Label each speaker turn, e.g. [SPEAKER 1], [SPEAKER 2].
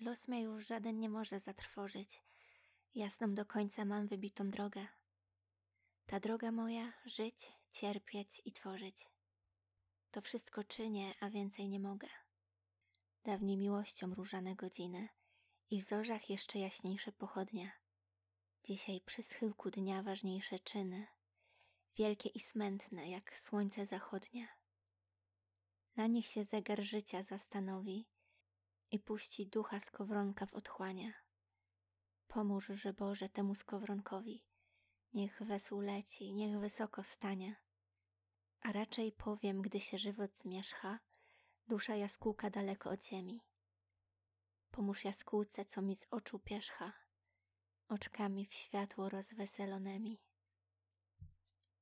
[SPEAKER 1] Los mnie już żaden nie może zatrwożyć. Jasną do końca mam wybitą drogę. Ta droga moja żyć, cierpieć i tworzyć. To wszystko czynię, a więcej nie mogę. Dawniej miłością różane godziny i w zorzach jeszcze jaśniejsze pochodnia. Dzisiaj przy schyłku dnia ważniejsze czyny, wielkie i smętne jak słońce zachodnie. Na nich się zegar życia zastanowi i puści ducha skowronka w otchłanie. Pomóż, że Boże temu skowronkowi, niech wesół leci, niech wysoko stanie. A raczej powiem, gdy się żywot zmierzcha, dusza jaskółka daleko od ziemi. Pomóż jaskółce, co mi z oczu pierzcha, oczkami w światło rozweselonymi.